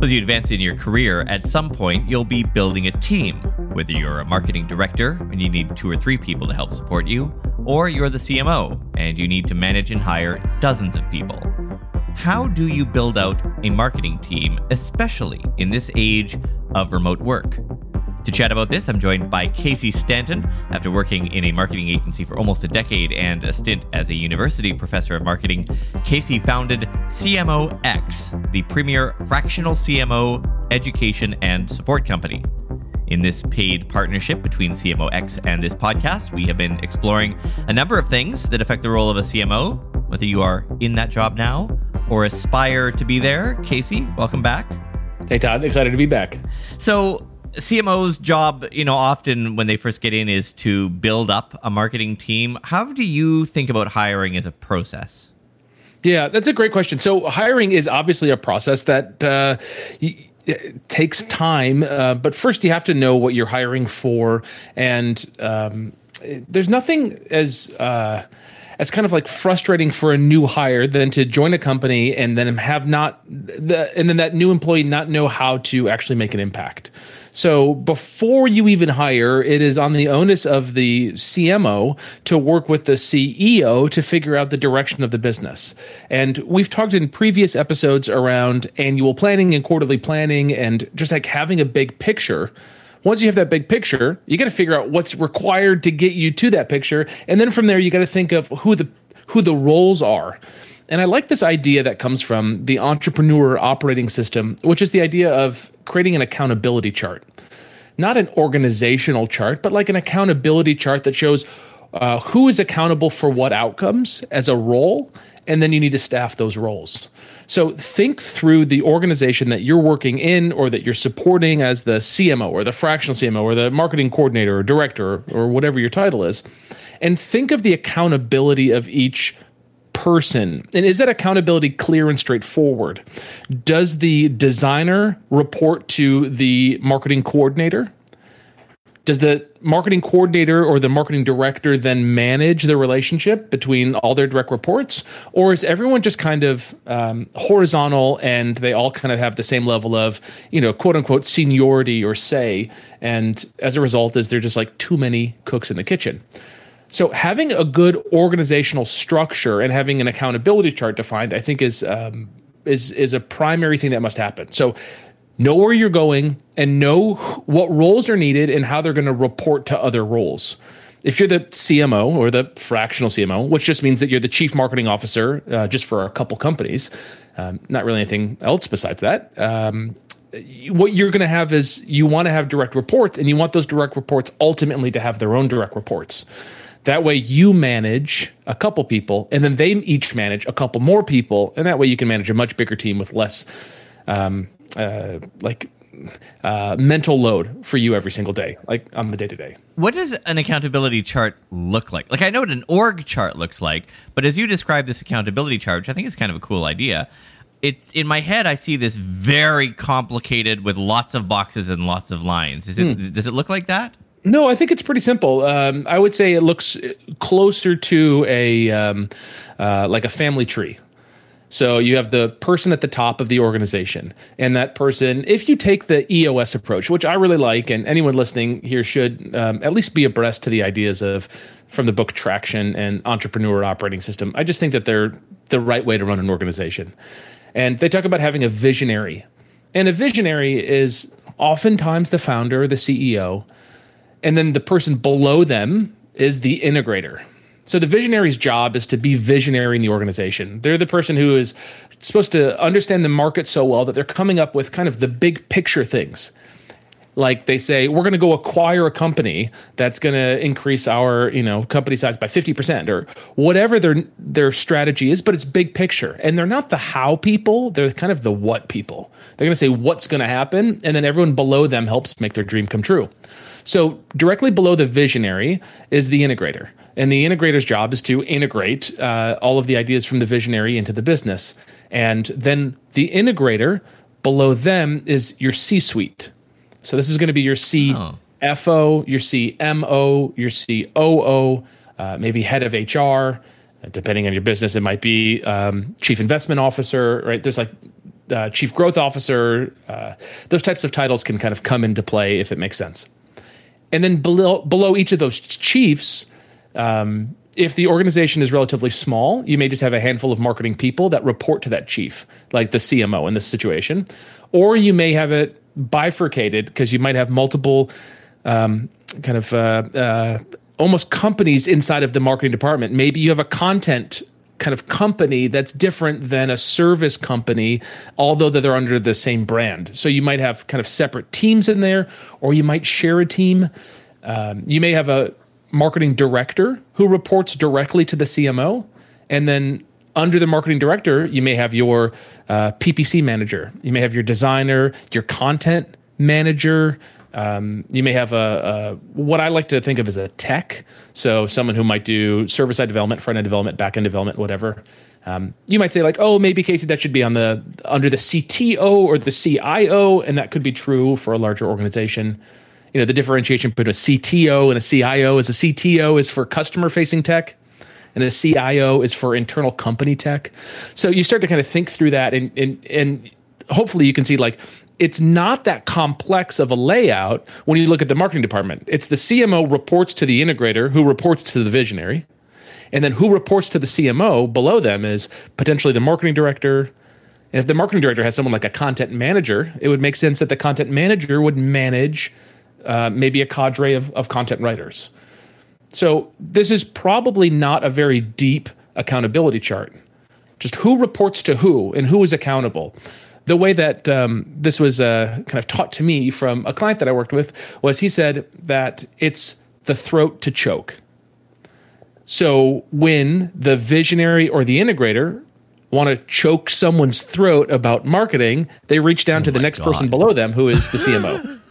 As you advance in your career, at some point you'll be building a team. Whether you're a marketing director and you need two or three people to help support you, or you're the CMO and you need to manage and hire dozens of people. How do you build out a marketing team, especially in this age of remote work? To chat about this, I'm joined by Casey Stanton. After working in a marketing agency for almost a decade and a stint as a university professor of marketing, Casey founded CMOX, the premier fractional CMO education and support company. In this paid partnership between CMOX and this podcast, we have been exploring a number of things that affect the role of a CMO, whether you are in that job now or aspire to be there. Casey, welcome back. Hey, Todd, excited to be back. So, CMO's job, you know, often when they first get in is to build up a marketing team. How do you think about hiring as a process? Yeah, that's a great question. So, hiring is obviously a process that uh, takes time, uh, but first you have to know what you're hiring for, and um, there's nothing as uh, as kind of like frustrating for a new hire than to join a company and then have not the and then that new employee not know how to actually make an impact. So before you even hire, it is on the onus of the CMO to work with the CEO to figure out the direction of the business. And we've talked in previous episodes around annual planning and quarterly planning and just like having a big picture once you have that big picture, you got to figure out what's required to get you to that picture, and then from there you got to think of who the who the roles are. And I like this idea that comes from the entrepreneur operating system, which is the idea of creating an accountability chart. Not an organizational chart, but like an accountability chart that shows uh, who is accountable for what outcomes as a role, and then you need to staff those roles. So think through the organization that you're working in or that you're supporting as the CMO or the fractional CMO or the marketing coordinator or director or whatever your title is, and think of the accountability of each person? And is that accountability clear and straightforward? Does the designer report to the marketing coordinator? Does the marketing coordinator or the marketing director then manage the relationship between all their direct reports? Or is everyone just kind of um, horizontal and they all kind of have the same level of, you know, quote unquote seniority or say? And as a result, is there just like too many cooks in the kitchen? So having a good organizational structure and having an accountability chart defined, I think, is um, is is a primary thing that must happen. So know where you're going and know what roles are needed and how they're going to report to other roles. If you're the CMO or the fractional CMO, which just means that you're the chief marketing officer uh, just for a couple companies, um, not really anything else besides that. Um, what you're going to have is you want to have direct reports and you want those direct reports ultimately to have their own direct reports. That way you manage a couple people and then they each manage a couple more people. And that way you can manage a much bigger team with less um, uh, like uh, mental load for you every single day, like on the day to day. What does an accountability chart look like? Like I know what an org chart looks like, but as you describe this accountability chart, which I think is kind of a cool idea, it's in my head. I see this very complicated with lots of boxes and lots of lines. Is it? Hmm. Does it look like that? No, I think it's pretty simple. Um, I would say it looks closer to a um, uh, like a family tree. So you have the person at the top of the organization, and that person, if you take the EOS approach, which I really like, and anyone listening here should um, at least be abreast to the ideas of from the book Traction and Entrepreneur Operating System. I just think that they're the right way to run an organization. And they talk about having a visionary, and a visionary is oftentimes the founder, the CEO and then the person below them is the integrator. So the visionary's job is to be visionary in the organization. They're the person who is supposed to understand the market so well that they're coming up with kind of the big picture things. Like they say, we're going to go acquire a company that's going to increase our, you know, company size by 50% or whatever their their strategy is, but it's big picture. And they're not the how people, they're kind of the what people. They're going to say what's going to happen and then everyone below them helps make their dream come true. So directly below the visionary is the integrator. And the integrator's job is to integrate uh, all of the ideas from the visionary into the business. And then the integrator below them is your C suite. So this is going to be your CFO, oh. your CMO, your COO, uh, maybe head of HR. Depending on your business, it might be um, chief investment officer, right? There's like uh, chief growth officer. Uh, those types of titles can kind of come into play if it makes sense. And then below below each of those chiefs, um, if the organization is relatively small, you may just have a handful of marketing people that report to that chief, like the CMO in this situation, or you may have it bifurcated because you might have multiple um, kind of uh, uh, almost companies inside of the marketing department. Maybe you have a content kind of company that's different than a service company, although that they're under the same brand. So you might have kind of separate teams in there, or you might share a team. Um, you may have a marketing director who reports directly to the CMO, and then under the marketing director, you may have your uh, PPC manager, you may have your designer, your content manager. Um, you may have a, a, what I like to think of as a tech, so someone who might do server side development, front end development, back end development, whatever. Um, you might say like, oh, maybe Casey, that should be on the under the CTO or the CIO, and that could be true for a larger organization. You know, the differentiation between a CTO and a CIO is a CTO is for customer facing tech, and a CIO is for internal company tech. So you start to kind of think through that, and and and hopefully you can see like it's not that complex of a layout when you look at the marketing department. It's the CMO reports to the integrator, who reports to the visionary, and then who reports to the CMO below them is potentially the marketing director. And if the marketing director has someone like a content manager, it would make sense that the content manager would manage uh, maybe a cadre of, of content writers. So this is probably not a very deep accountability chart. Just who reports to who and who is accountable the way that um, this was uh, kind of taught to me from a client that I worked with was he said that it's the throat to choke. So when the visionary or the integrator want to choke someone's throat about marketing, they reach down oh to the next God. person below them who is the CMO.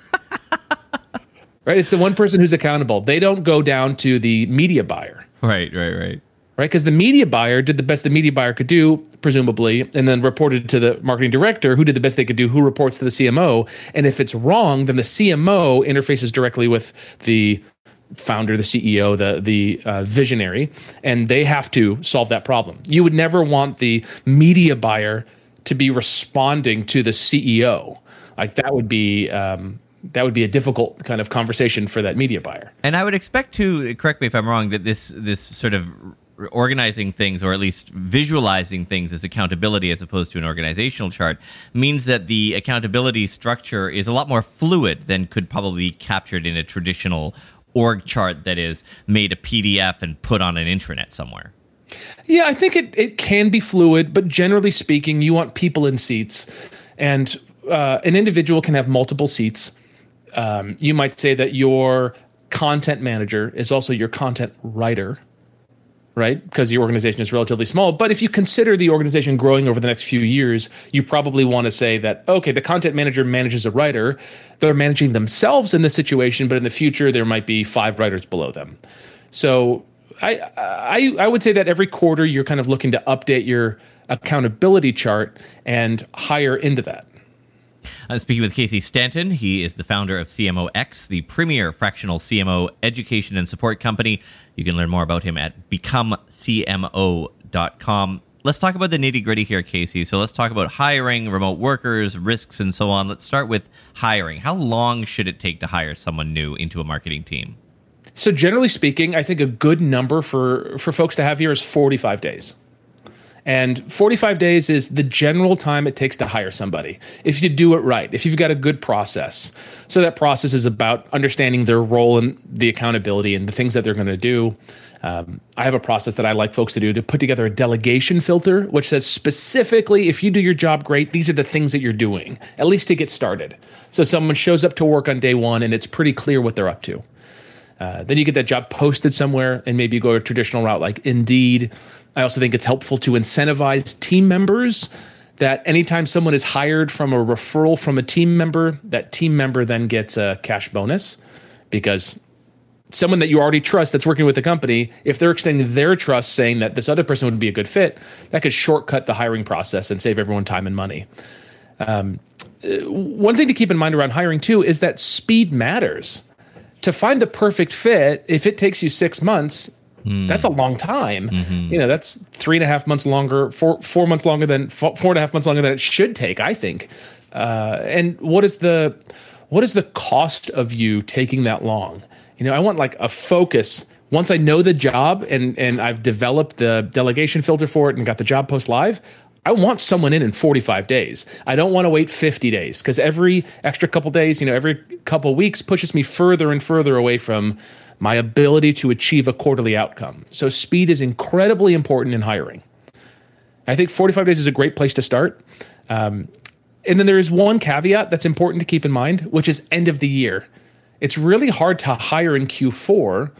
right? It's the one person who's accountable. They don't go down to the media buyer. Right, right, right right? Because the media buyer did the best the media buyer could do, presumably, and then reported to the marketing director, who did the best they could do, who reports to the CMO. And if it's wrong, then the CMO interfaces directly with the founder, the CEO, the the uh, visionary, and they have to solve that problem. You would never want the media buyer to be responding to the CEO. Like that would be. Um, that would be a difficult kind of conversation for that media buyer. And I would expect to correct me if I'm wrong that this this sort of organizing things or at least visualizing things as accountability as opposed to an organizational chart means that the accountability structure is a lot more fluid than could probably be captured in a traditional org chart that is made a PDF and put on an intranet somewhere. Yeah, I think it, it can be fluid, but generally speaking, you want people in seats. And uh, an individual can have multiple seats. Um, you might say that your content manager is also your content writer right? Because your organization is relatively small. But if you consider the organization growing over the next few years, you probably want to say that, okay, the content manager manages a writer. They're managing themselves in this situation, but in the future, there might be five writers below them. So I, I, I would say that every quarter, you're kind of looking to update your accountability chart and hire into that. I'm speaking with Casey Stanton. He is the founder of CMOX, the premier fractional CMO education and support company. You can learn more about him at becomecmo.com. Let's talk about the nitty gritty here, Casey. So let's talk about hiring, remote workers, risks, and so on. Let's start with hiring. How long should it take to hire someone new into a marketing team? So generally speaking, I think a good number for for folks to have here is 45 days. And 45 days is the general time it takes to hire somebody. If you do it right, if you've got a good process. So that process is about understanding their role and the accountability and the things that they're going to do. Um, I have a process that I like folks to do to put together a delegation filter, which says specifically if you do your job great, these are the things that you're doing, at least to get started. So someone shows up to work on day one and it's pretty clear what they're up to. Uh, then you get that job posted somewhere, and maybe you go a traditional route like Indeed I also think it's helpful to incentivize team members that anytime someone is hired from a referral from a team member, that team member then gets a cash bonus because someone that you already trust that's working with the company, if they're extending their trust saying that this other person would be a good fit, that could shortcut the hiring process and save everyone time and money. Um, one thing to keep in mind around hiring too is that speed matters. To find the perfect fit, if it takes you six months, Mm. That's a long time. Mm-hmm. You know, that's three and a half months longer, four four months longer than four, four and a half months longer than it should take. I think. Uh, and what is the what is the cost of you taking that long? You know, I want like a focus. Once I know the job and and I've developed the delegation filter for it and got the job post live, I want someone in in 45 days. I don't want to wait 50 days because every extra couple days, you know, every couple weeks pushes me further and further away from my ability to achieve a quarterly outcome. So speed is incredibly important in hiring. I think 45 days is a great place to start. Um, and then there is one caveat that's important to keep in mind, which is end of the year. It's really hard to hire in Q4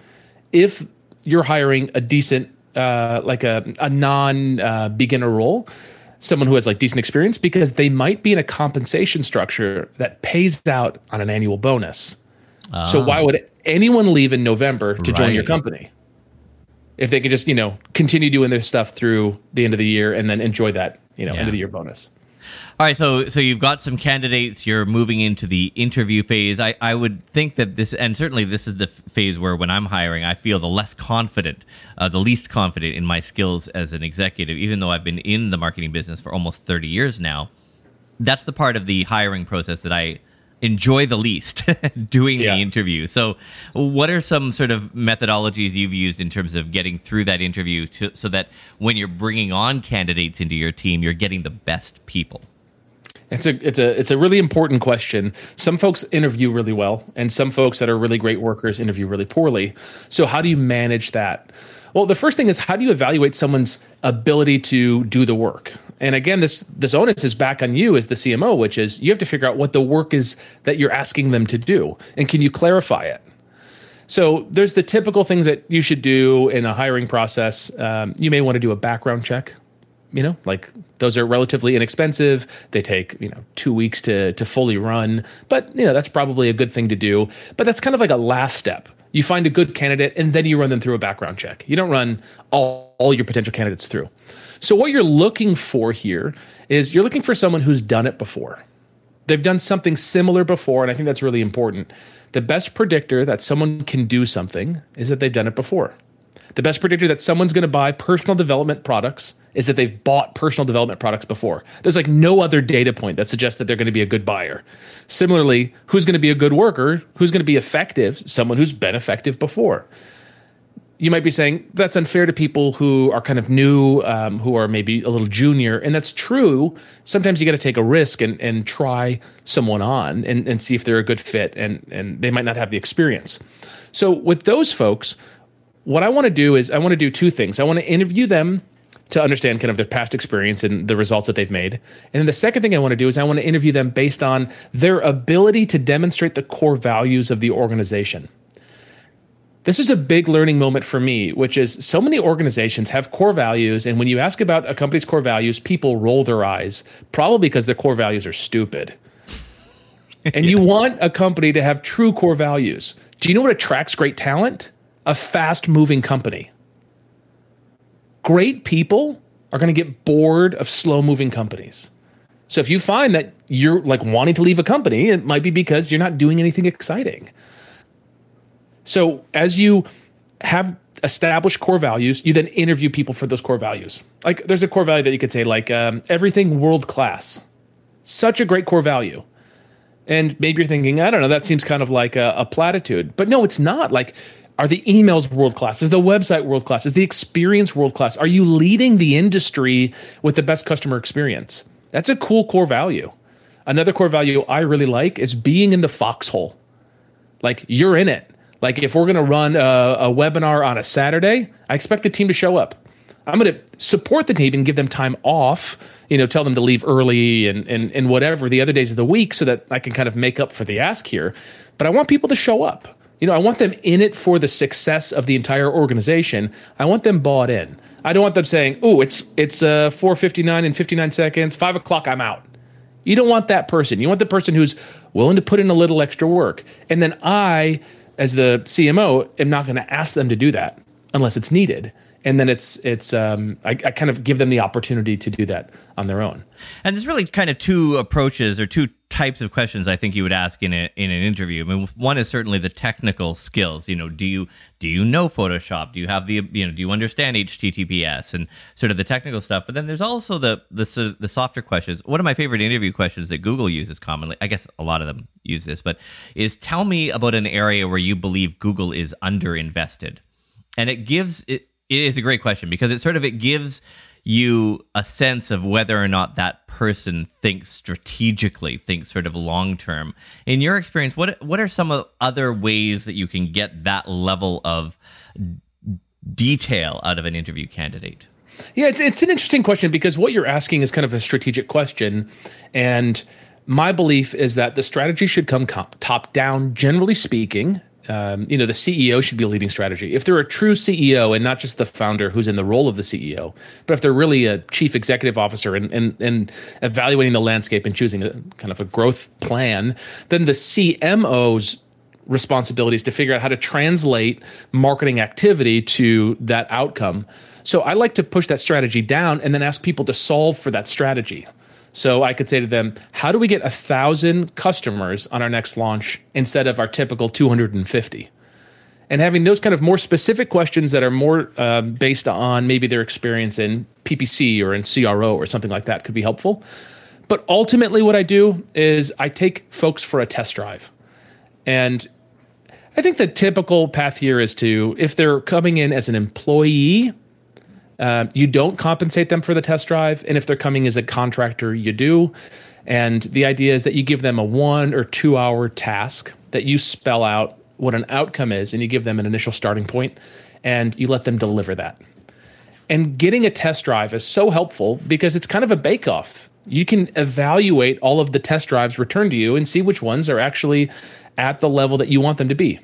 if you're hiring a decent, uh, like a, a non uh, beginner role, someone who has like decent experience, because they might be in a compensation structure that pays out on an annual bonus. So ah. why would anyone leave in November to right. join your company? If they could just, you know, continue doing their stuff through the end of the year and then enjoy that, you know, yeah. end of the year bonus. All right, so so you've got some candidates. You're moving into the interview phase. I, I would think that this, and certainly this is the phase where when I'm hiring, I feel the less confident, uh, the least confident in my skills as an executive. Even though I've been in the marketing business for almost 30 years now, that's the part of the hiring process that I enjoy the least doing yeah. the interview. So, what are some sort of methodologies you've used in terms of getting through that interview to, so that when you're bringing on candidates into your team, you're getting the best people? It's a it's a it's a really important question. Some folks interview really well, and some folks that are really great workers interview really poorly. So, how do you manage that? Well, the first thing is how do you evaluate someone's ability to do the work? And again, this this onus is back on you as the CMO, which is you have to figure out what the work is that you're asking them to do, and can you clarify it? So there's the typical things that you should do in a hiring process. Um, you may want to do a background check. You know, like those are relatively inexpensive. They take you know two weeks to to fully run, but you know that's probably a good thing to do. But that's kind of like a last step. You find a good candidate, and then you run them through a background check. You don't run all, all your potential candidates through. So, what you're looking for here is you're looking for someone who's done it before. They've done something similar before, and I think that's really important. The best predictor that someone can do something is that they've done it before. The best predictor that someone's going to buy personal development products is that they've bought personal development products before. There's like no other data point that suggests that they're going to be a good buyer. Similarly, who's going to be a good worker? Who's going to be effective? Someone who's been effective before you might be saying that's unfair to people who are kind of new, um, who are maybe a little junior, and that's true. Sometimes you got to take a risk and and try someone on and, and see if they're a good fit, and and they might not have the experience. So with those folks, what I want to do is I want to do two things. I want to interview them to understand kind of their past experience and the results that they've made. And then the second thing I want to do is I want to interview them based on their ability to demonstrate the core values of the organization this was a big learning moment for me, which is so many organizations have core values. And when you ask about a company's core values, people roll their eyes, probably because their core values are stupid. And yes. you want a company to have true core values. Do you know what attracts great talent? A fast moving company. Great people are going to get bored of slow moving companies. So if you find that you're like wanting to leave a company, it might be because you're not doing anything exciting. So as you have established core values, you then interview people for those core values. Like there's a core value that you could say like um, everything world class. Such a great core value. And maybe you're thinking, I don't know, that seems kind of like a, a platitude. But no, it's not. Like, are the emails world class? Is the website world class? Is the experience world class? Are you leading the industry with the best customer experience? That's a cool core value. Another core value I really like is being in the foxhole. Like you're in it. Like if we're going to run a, a, webinar on a Saturday, I expect the team to show up. I'm going to support the team and give them time off, you know, tell them to leave early and, and, and whatever the other days of the week so that I can kind of make up for the ask here. But I want people to show up. You know, I want them in it for the success of the entire organization. I want them bought in. I don't want them saying, "Oh, it's it's uh, 4:59 and 59 seconds, five o'clock, I'm out." You don't want that person. You want the person who's willing to put in a little extra work. And then I as the CMO, am not going to ask them to do that unless it's needed. And then it's it's um, I, I kind of give them the opportunity to do that on their own. And there's really kind of two approaches or two types of questions I think you would ask in a, in an interview. I mean, one is certainly the technical skills. You know, do you do you know Photoshop? Do you have the you know do you understand HTTPS and sort of the technical stuff? But then there's also the the the softer questions. One of my favorite interview questions that Google uses commonly, I guess a lot of them use this, but is tell me about an area where you believe Google is underinvested, and it gives it. It is a great question because it sort of it gives you a sense of whether or not that person thinks strategically, thinks sort of long term. In your experience, what what are some other ways that you can get that level of detail out of an interview candidate? Yeah, it's it's an interesting question because what you're asking is kind of a strategic question, and my belief is that the strategy should come top down, generally speaking, um, you know, the CEO should be leading strategy. If they're a true CEO and not just the founder who's in the role of the CEO, but if they're really a chief executive officer and, and, and evaluating the landscape and choosing a kind of a growth plan, then the CMO's responsibility is to figure out how to translate marketing activity to that outcome. So I like to push that strategy down and then ask people to solve for that strategy. So I could say to them, how do we get a thousand customers on our next launch instead of our typical 250? And having those kind of more specific questions that are more uh, based on maybe their experience in PPC or in CRO or something like that could be helpful. But ultimately, what I do is I take folks for a test drive. And I think the typical path here is to, if they're coming in as an employee, um, you don't compensate them for the test drive. And if they're coming as a contractor, you do. And the idea is that you give them a one or two hour task that you spell out what an outcome is and you give them an initial starting point and you let them deliver that. And getting a test drive is so helpful because it's kind of a bake off. You can evaluate all of the test drives returned to you and see which ones are actually at the level that you want them to be.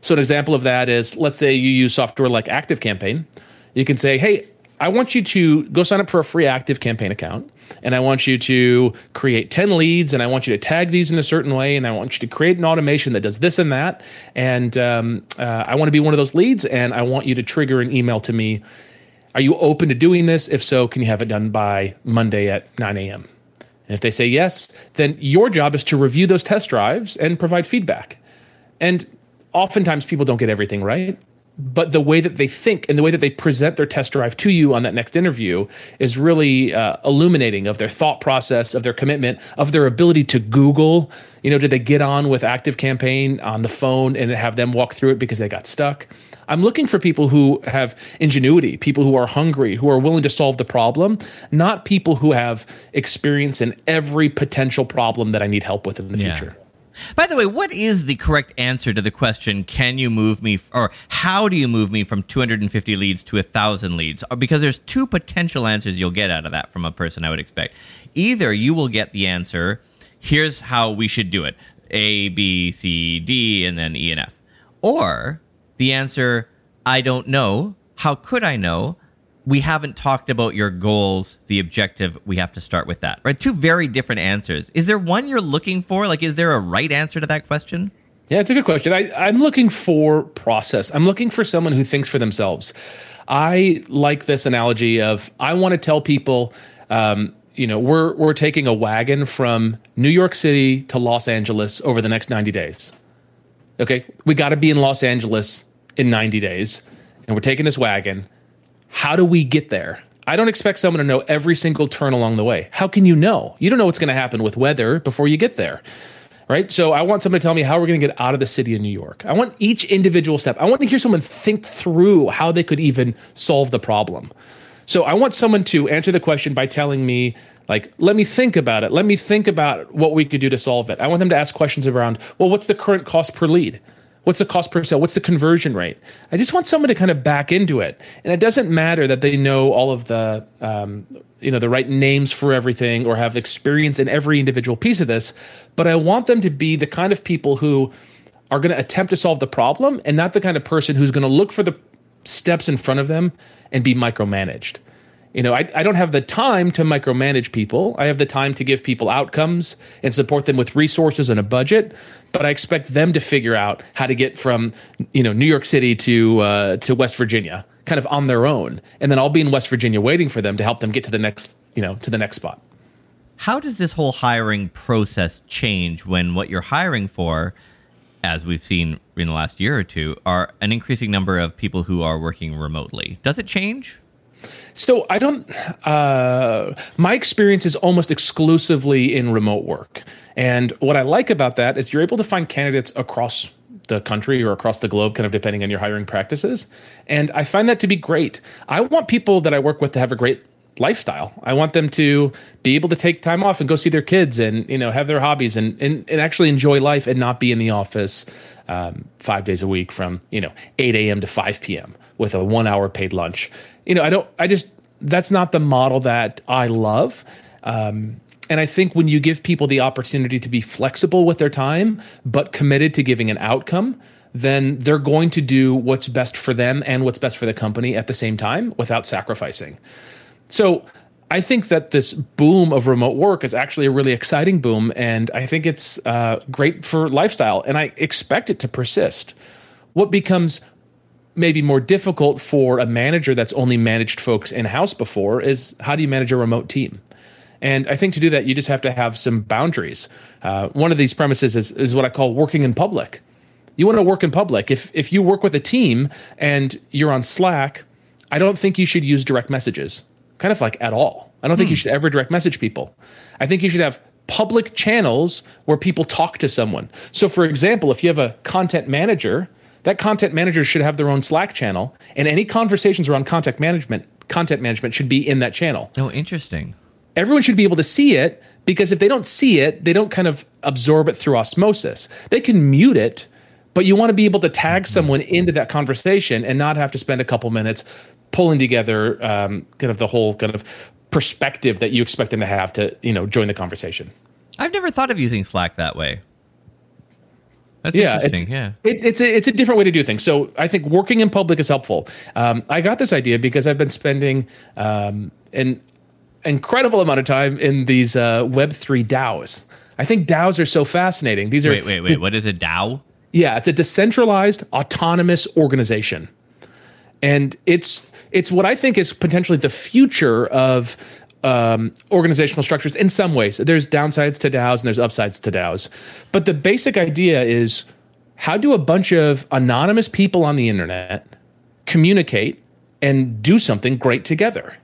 So, an example of that is let's say you use software like ActiveCampaign you can say, hey, I want you to go sign up for a free ActiveCampaign account. And I want you to create 10 leads and I want you to tag these in a certain way. And I want you to create an automation that does this and that. And um, uh, I want to be one of those leads and I want you to trigger an email to me. Are you open to doing this? If so, can you have it done by Monday at 9 a.m.? And if they say yes, then your job is to review those test drives and provide feedback. And oftentimes people don't get everything right but the way that they think and the way that they present their test drive to you on that next interview is really uh, illuminating of their thought process of their commitment of their ability to google you know did they get on with ActiveCampaign on the phone and have them walk through it because they got stuck i'm looking for people who have ingenuity people who are hungry who are willing to solve the problem not people who have experience in every potential problem that i need help with in the yeah. future by the way, what is the correct answer to the question, can you move me, or how do you move me from 250 leads to 1,000 leads? Uh, because there's two potential answers you'll get out of that from a person I would expect. Either you will get the answer, here's how we should do it A, B, C, D, and then E and F. Or the answer, I don't know. How could I know? We haven't talked about your goals, the objective. We have to start with that, right? Two very different answers. Is there one you're looking for? Like, is there a right answer to that question? Yeah, it's a good question. I, I'm looking for process. I'm looking for someone who thinks for themselves. I like this analogy of I want to tell people, um, you know, we're we're taking a wagon from New York City to Los Angeles over the next 90 days. Okay, we got to be in Los Angeles in 90 days, and we're taking this wagon how do we get there? I don't expect someone to know every single turn along the way. How can you know? You don't know what's going to happen with weather before you get there. Right. So I want somebody to tell me how we're going to get out of the city of New York. I want each individual step. I want to hear someone think through how they could even solve the problem. So I want someone to answer the question by telling me, like, let me think about it. Let me think about what we could do to solve it. I want them to ask questions around, well, what's the current cost per lead? What's the cost per sale? What's the conversion rate? I just want someone to kind of back into it, and it doesn't matter that they know all of the, um, you know, the right names for everything or have experience in every individual piece of this. But I want them to be the kind of people who are going to attempt to solve the problem, and not the kind of person who's going to look for the steps in front of them and be micromanaged. You know, I, I don't have the time to micromanage people. I have the time to give people outcomes and support them with resources and a budget. But I expect them to figure out how to get from, you know, New York City to uh, to West Virginia, kind of on their own. And then I'll be in West Virginia waiting for them to help them get to the next, you know, to the next spot. How does this whole hiring process change when what you're hiring for, as we've seen in the last year or two, are an increasing number of people who are working remotely? Does it change? So I don't. Uh, my experience is almost exclusively in remote work, and what I like about that is you're able to find candidates across the country or across the globe, kind of depending on your hiring practices. And I find that to be great. I want people that I work with to have a great lifestyle. I want them to be able to take time off and go see their kids and you know have their hobbies and and, and actually enjoy life and not be in the office um, five days a week from you know 8 a.m. to 5 p.m. with a one hour paid lunch. You know I don't I just that's not the model that I love. Um, and I think when you give people the opportunity to be flexible with their time, but committed to giving an outcome, then they're going to do what's best for them and what's best for the company at the same time without sacrificing. So I think that this boom of remote work is actually a really exciting boom, and I think it's uh, great for lifestyle, and I expect it to persist. What becomes maybe more difficult for a manager that's only managed folks in house before is how do you manage a remote team? And I think to do that, you just have to have some boundaries. Uh, one of these premises is, is what I call working in public. You want to work in public. If if you work with a team and you're on Slack, I don't think you should use direct messages kind of like at all. I don't think you hmm. should ever direct message people. I think you should have public channels where people talk to someone. So, for example, if you have a content manager, that content manager should have their own Slack channel, and any conversations around content management, content management should be in that channel. Oh, interesting. Everyone should be able to see it because if they don't see it, they don't kind of absorb it through osmosis. They can mute it, but you want to be able to tag mm-hmm. someone into that conversation and not have to spend a couple minutes pulling together um, kind of the whole kind of perspective that you expect them to have to you know join the conversation. I've never thought of using Slack that way. That's yeah, it's, yeah. It, it's a, it's a different way to do things. So I think working in public is helpful. Um, I got this idea because I've been spending um, an incredible amount of time in these uh, Web three DAOs. I think DAOs are so fascinating. These are wait, wait, wait. what is a DAO? Yeah, it's a decentralized autonomous organization, and it's it's what I think is potentially the future of um, organizational structures in some ways. There's downsides to DAOs and there's upsides to DAOs. But the basic idea is how do a bunch of anonymous people on the internet communicate and do something great together?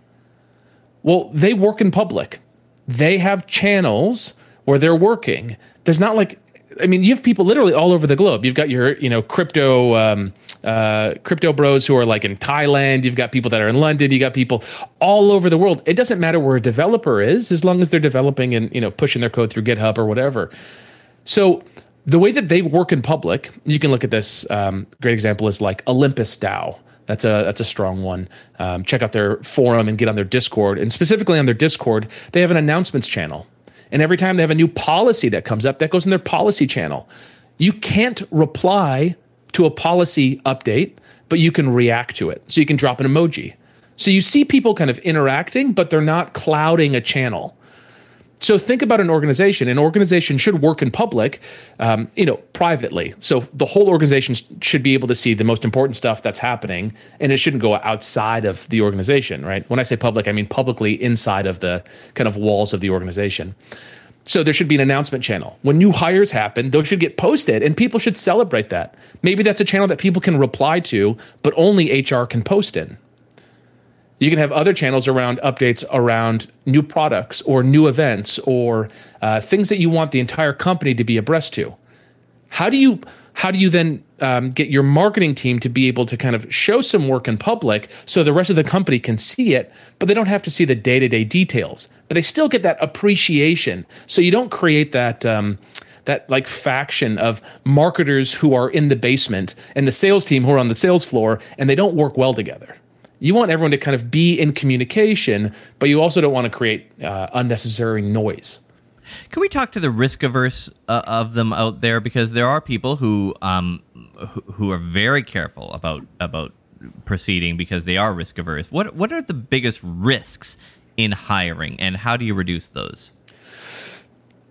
Well, they work in public. They have channels where they're working. There's not like I mean, you have people literally all over the globe. You've got your, you know, crypto um, uh, crypto bros who are like in Thailand. You've got people that are in London. You got people all over the world. It doesn't matter where a developer is, as long as they're developing and you know pushing their code through GitHub or whatever. So the way that they work in public, you can look at this. Um, great example is like Olympus DAO. That's a that's a strong one. Um, check out their forum and get on their Discord. And specifically on their Discord, they have an announcements channel. And every time they have a new policy that comes up, that goes in their policy channel. You can't reply to a policy update, but you can react to it. So you can drop an emoji. So you see people kind of interacting, but they're not clouding a channel. So think about an organization. An organization should work in public, um, you know, privately. So the whole organization should be able to see the most important stuff that's happening, and it shouldn't go outside of the organization, right? When I say public, I mean publicly inside of the kind of walls of the organization. So there should be an announcement channel. When new hires happen, those should get posted and people should celebrate that. Maybe that's a channel that people can reply to, but only HR can post in. You can have other channels around updates around new products or new events or uh, things that you want the entire company to be abreast to. How do you how do you then um, get your marketing team to be able to kind of show some work in public so the rest of the company can see it, but they don't have to see the day to day details, but they still get that appreciation. So you don't create that. Um, that like faction of marketers who are in the basement and the sales team who are on the sales floor and they don't work well together you want everyone to kind of be in communication, but you also don't want to create uh, unnecessary noise. Can we talk to the risk averse uh, of them out there? Because there are people who um, who, are very careful about about proceeding because they are risk averse. What what are the biggest risks in hiring, and how do you reduce those?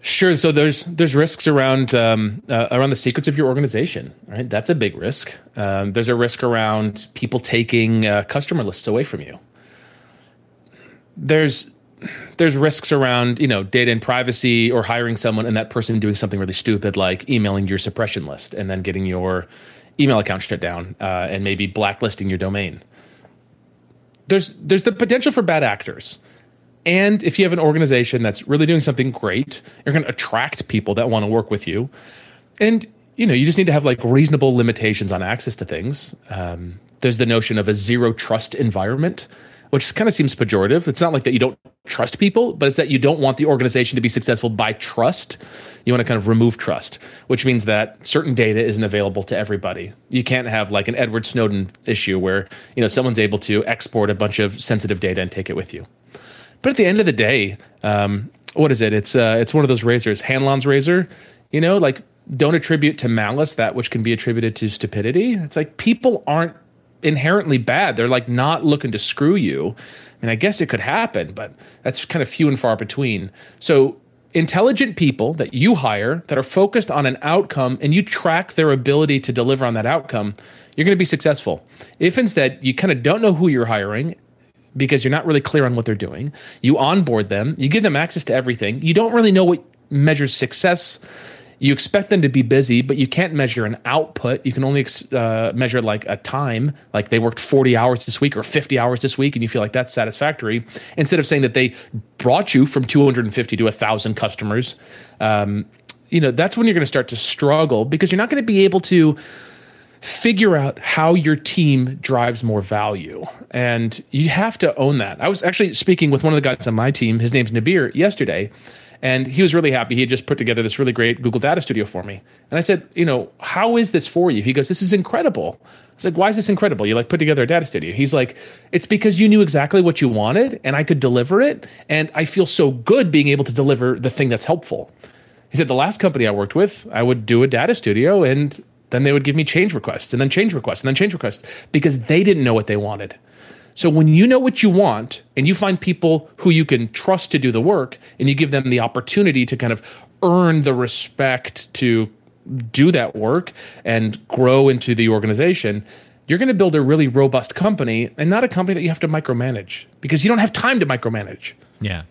Sure. So there's there's risks around um, uh, around the secrets of your organization, right? That's a big risk. Um, there's a risk around people taking uh, customer lists away from you. There's there's risks around you know data and privacy or hiring someone and that person doing something really stupid like emailing your suppression list and then getting your email account shut down uh, and maybe blacklisting your domain. There's there's the potential for bad actors. And if you have an organization that's really doing something great, you're going to attract people that want to work with you. And you know, you just need to have like reasonable limitations on access to things. Um, there's the notion of a zero trust environment which kind of seems pejorative. It's not like that you don't trust people, but it's that you don't want the organization to be successful by trust. You want to kind of remove trust, which means that certain data isn't available to everybody. You can't have like an Edward Snowden issue where, you know, someone's able to export a bunch of sensitive data and take it with you. But at the end of the day, um, what is it? It's uh, it's one of those razors, Hanlon's razor. You know, like don't attribute to malice that which can be attributed to stupidity. It's like people aren't inherently bad. They're like not looking to screw you. And I guess it could happen, but that's kind of few and far between. So intelligent people that you hire that are focused on an outcome and you track their ability to deliver on that outcome, you're going to be successful. If instead you kind of don't know who you're hiring because you're not really clear on what they're doing, you onboard them, you give them access to everything, you don't really know what measures success you expect them to be busy, but you can't measure an output. You can only uh, measure like a time, like they worked 40 hours this week or 50 hours this week, and you feel like that's satisfactory. Instead of saying that they brought you from 250 to 1,000 customers, um, you know, that's when you're going to start to struggle because you're not going to be able to figure out how your team drives more value. And you have to own that. I was actually speaking with one of the guys on my team. His name's Nabir yesterday and he was really happy. He had just put together this really great Google Data Studio for me. And I said, you know, how is this for you? He goes, this is incredible. I was like, why is this incredible? You like put together a data studio. He's like, it's because you knew exactly what you wanted and I could deliver it. And I feel so good being able to deliver the thing that's helpful. He said, the last company I worked with, I would do a data studio and then they would give me change requests and then change requests and then change requests because they didn't know what they wanted. So when you know what you want and you find people who you can trust to do the work and you give them the opportunity to kind of earn the respect to do that work and grow into the organization, you're going to build a really robust company and not a company that you have to micromanage because you don't have time to micromanage. Yeah.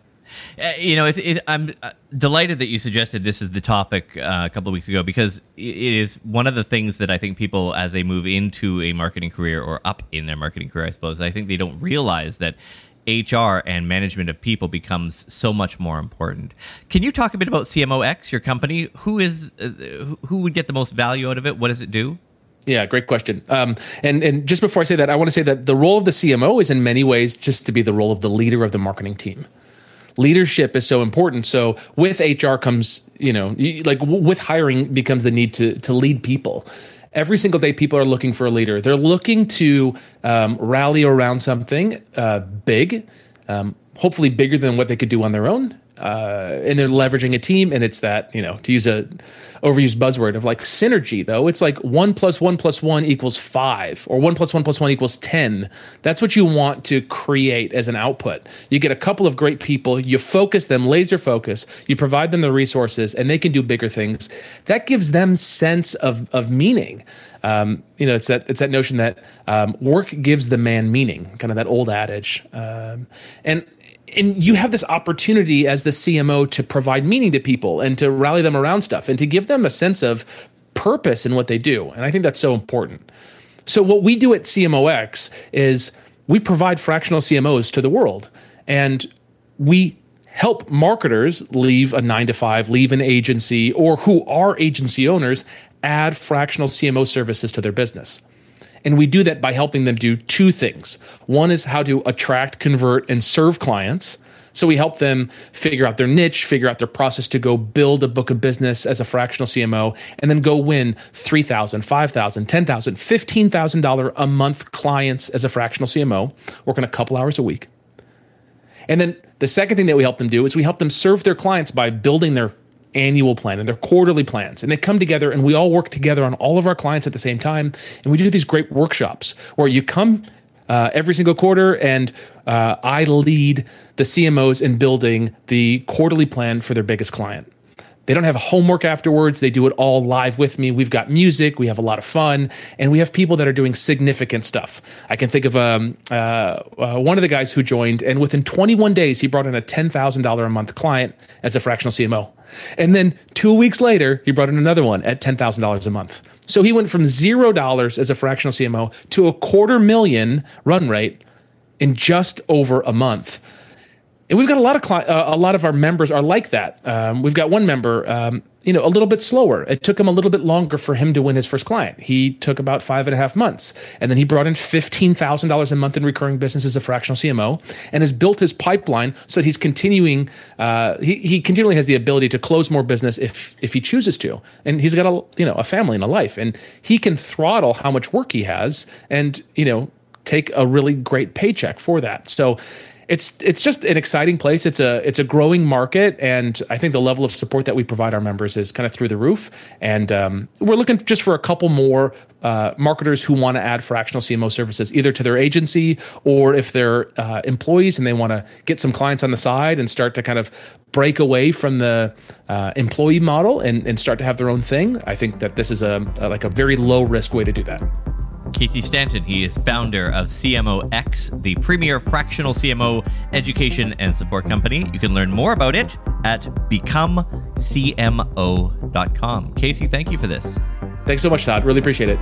Uh, you know, it, I'm uh, delighted that you suggested this is the topic uh, a couple of weeks ago because it is one of the things that I think people, as they move into a marketing career or up in their marketing career, I suppose, I think they don't realize that HR and management of people becomes so much more important. Can you talk a bit about CMOX, your company? Who is uh, who would get the most value out of it? What does it do? Yeah, great question. Um, and and just before I say that, I want to say that the role of the CMO is in many ways just to be the role of the leader of the marketing team leadership is so important. So with HR comes, you know, like with hiring becomes the need to to lead people. Every single day, people are looking for a leader. They're looking to um, rally around something uh, big, um, hopefully bigger than what they could do on their own. Uh, and they're leveraging a team, and it's that you know to use a overused buzzword of like synergy though. It's like one plus one plus one equals five or one plus one plus one equals 10 that's what you want to create as an output. You get a couple of great people you focus them laser focus you provide them the resources and they can do bigger things. That gives them sense of, of meaning. Um, you know, it's that it's that notion that um, work gives the man meaning, kind of that old adage. Um, and and you have this opportunity as the CMO to provide meaning to people and to rally them around stuff and to give them a sense of purpose in what they do. And I think that's so important. So what we do at CMOX is we provide fractional CMOs to the world and we help marketers leave a 9 to 5, leave an agency or who are agency owners add fractional CMO services to their business. And we do that by helping them do two things. One is how to attract, convert, and serve clients. So we help them figure out their niche, figure out their process to go build a book of business as a fractional CMO, and then go win $3,000, $5,000, $10,000, $15,000 a month clients as a fractional CMO, working a couple hours a week. And then the second thing that we help them do is we help them serve their clients by building their annual plan and their quarterly plans. And they come together and we all work together on all of our clients at the same time. And we do these great workshops where you come uh, every single quarter and uh, I lead the CMOs in building the quarterly plan for their biggest client. They don't have homework afterwards. They do it all live with me. We've got music. We have a lot of fun, and we have people that are doing significant stuff. I can think of um, uh, uh, one of the guys who joined, and within 21 days, he brought in a $10,000 a month client as a fractional CMO. And then two weeks later, he brought in another one at $10,000 a month. So he went from zero dollars as a fractional CMO to a quarter million run rate in just over a month. And we've got a lot of cli- uh, a lot of our members are like that. Um, we've got one member, um, you know, a little bit slower. It took him a little bit longer for him to win his first client. He took about five and a half months, and then he brought in fifteen thousand dollars a month in recurring business as a fractional CMO, and has built his pipeline so that he's continuing. Uh, he he continually has the ability to close more business if if he chooses to, and he's got a you know a family and a life, and he can throttle how much work he has, and you know take a really great paycheck for that. So it's it's just an exciting place. It's a it's a growing market, and I think the level of support that we provide our members is kind of through the roof. And um, we're looking just for a couple more uh, marketers who want to add fractional CMO services either to their agency or if they're uh, employees and they want to get some clients on the side and start to kind of break away from the uh, employee model and, and start to have their own thing. I think that this is a, a like a very low risk way to do that. Casey Stanton. He is founder of CMOX, the premier fractional CMO education and support company. You can learn more about it at becomecmo.com. Casey, thank you for this. Thanks so much, Todd. Really appreciate it.